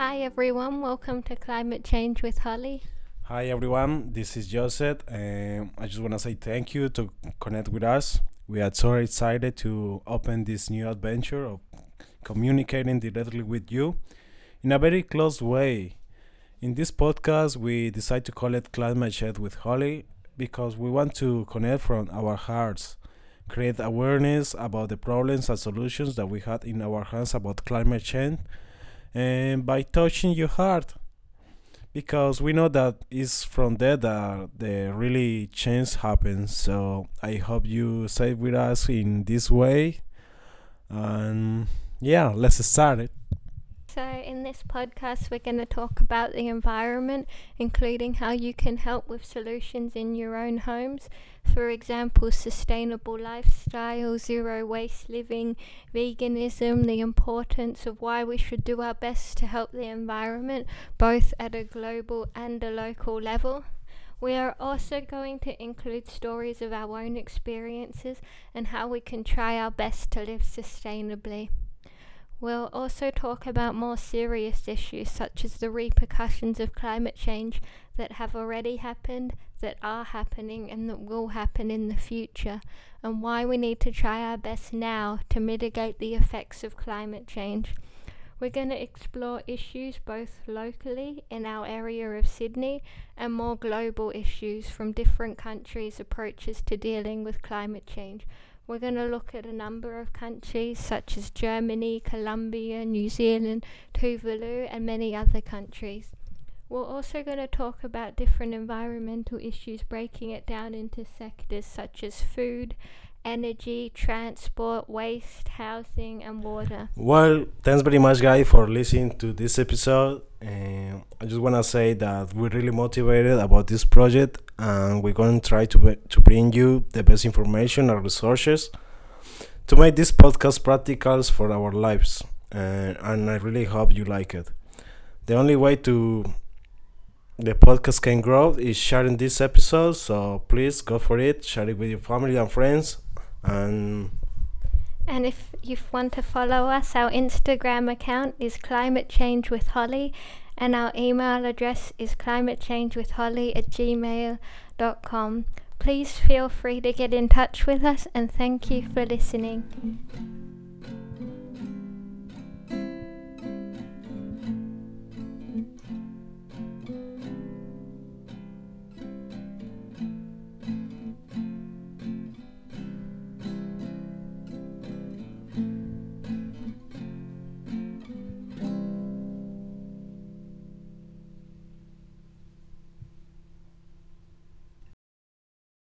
Hi everyone, welcome to Climate Change with Holly. Hi everyone, this is Joseph, I just want to say thank you to connect with us. We are so excited to open this new adventure of communicating directly with you in a very close way. In this podcast, we decide to call it Climate Change with Holly because we want to connect from our hearts, create awareness about the problems and solutions that we had in our hands about climate change and by touching your heart. Because we know that it's from there that the really change happens. So i hope you stay with us in this way. And yeah let's start it so, in this podcast, we're going to talk about the environment, including how you can help with solutions in your own homes. For example, sustainable lifestyle, zero waste living, veganism, the importance of why we should do our best to help the environment, both at a global and a local level. We are also going to include stories of our own experiences and how we can try our best to live sustainably. We'll also talk about more serious issues such as the repercussions of climate change that have already happened, that are happening, and that will happen in the future, and why we need to try our best now to mitigate the effects of climate change. We're going to explore issues both locally in our area of Sydney and more global issues from different countries' approaches to dealing with climate change. We're going to look at a number of countries such as Germany, Colombia, New Zealand, Tuvalu, and many other countries. We're also going to talk about different environmental issues, breaking it down into sectors such as food, energy, transport, waste, housing, and water. Well, thanks very much, guys, for listening to this episode. And I just want to say that we're really motivated about this project, and we're going to try to to bring you the best information and resources to make this podcast practical for our lives. Uh, and I really hope you like it. The only way to the podcast can grow is sharing this episode so please go for it share it with your family and friends and and if you want to follow us, our Instagram account is Climate Change with Holly, and our email address is climatechangewithholly at gmail.com. Please feel free to get in touch with us, and thank you for listening.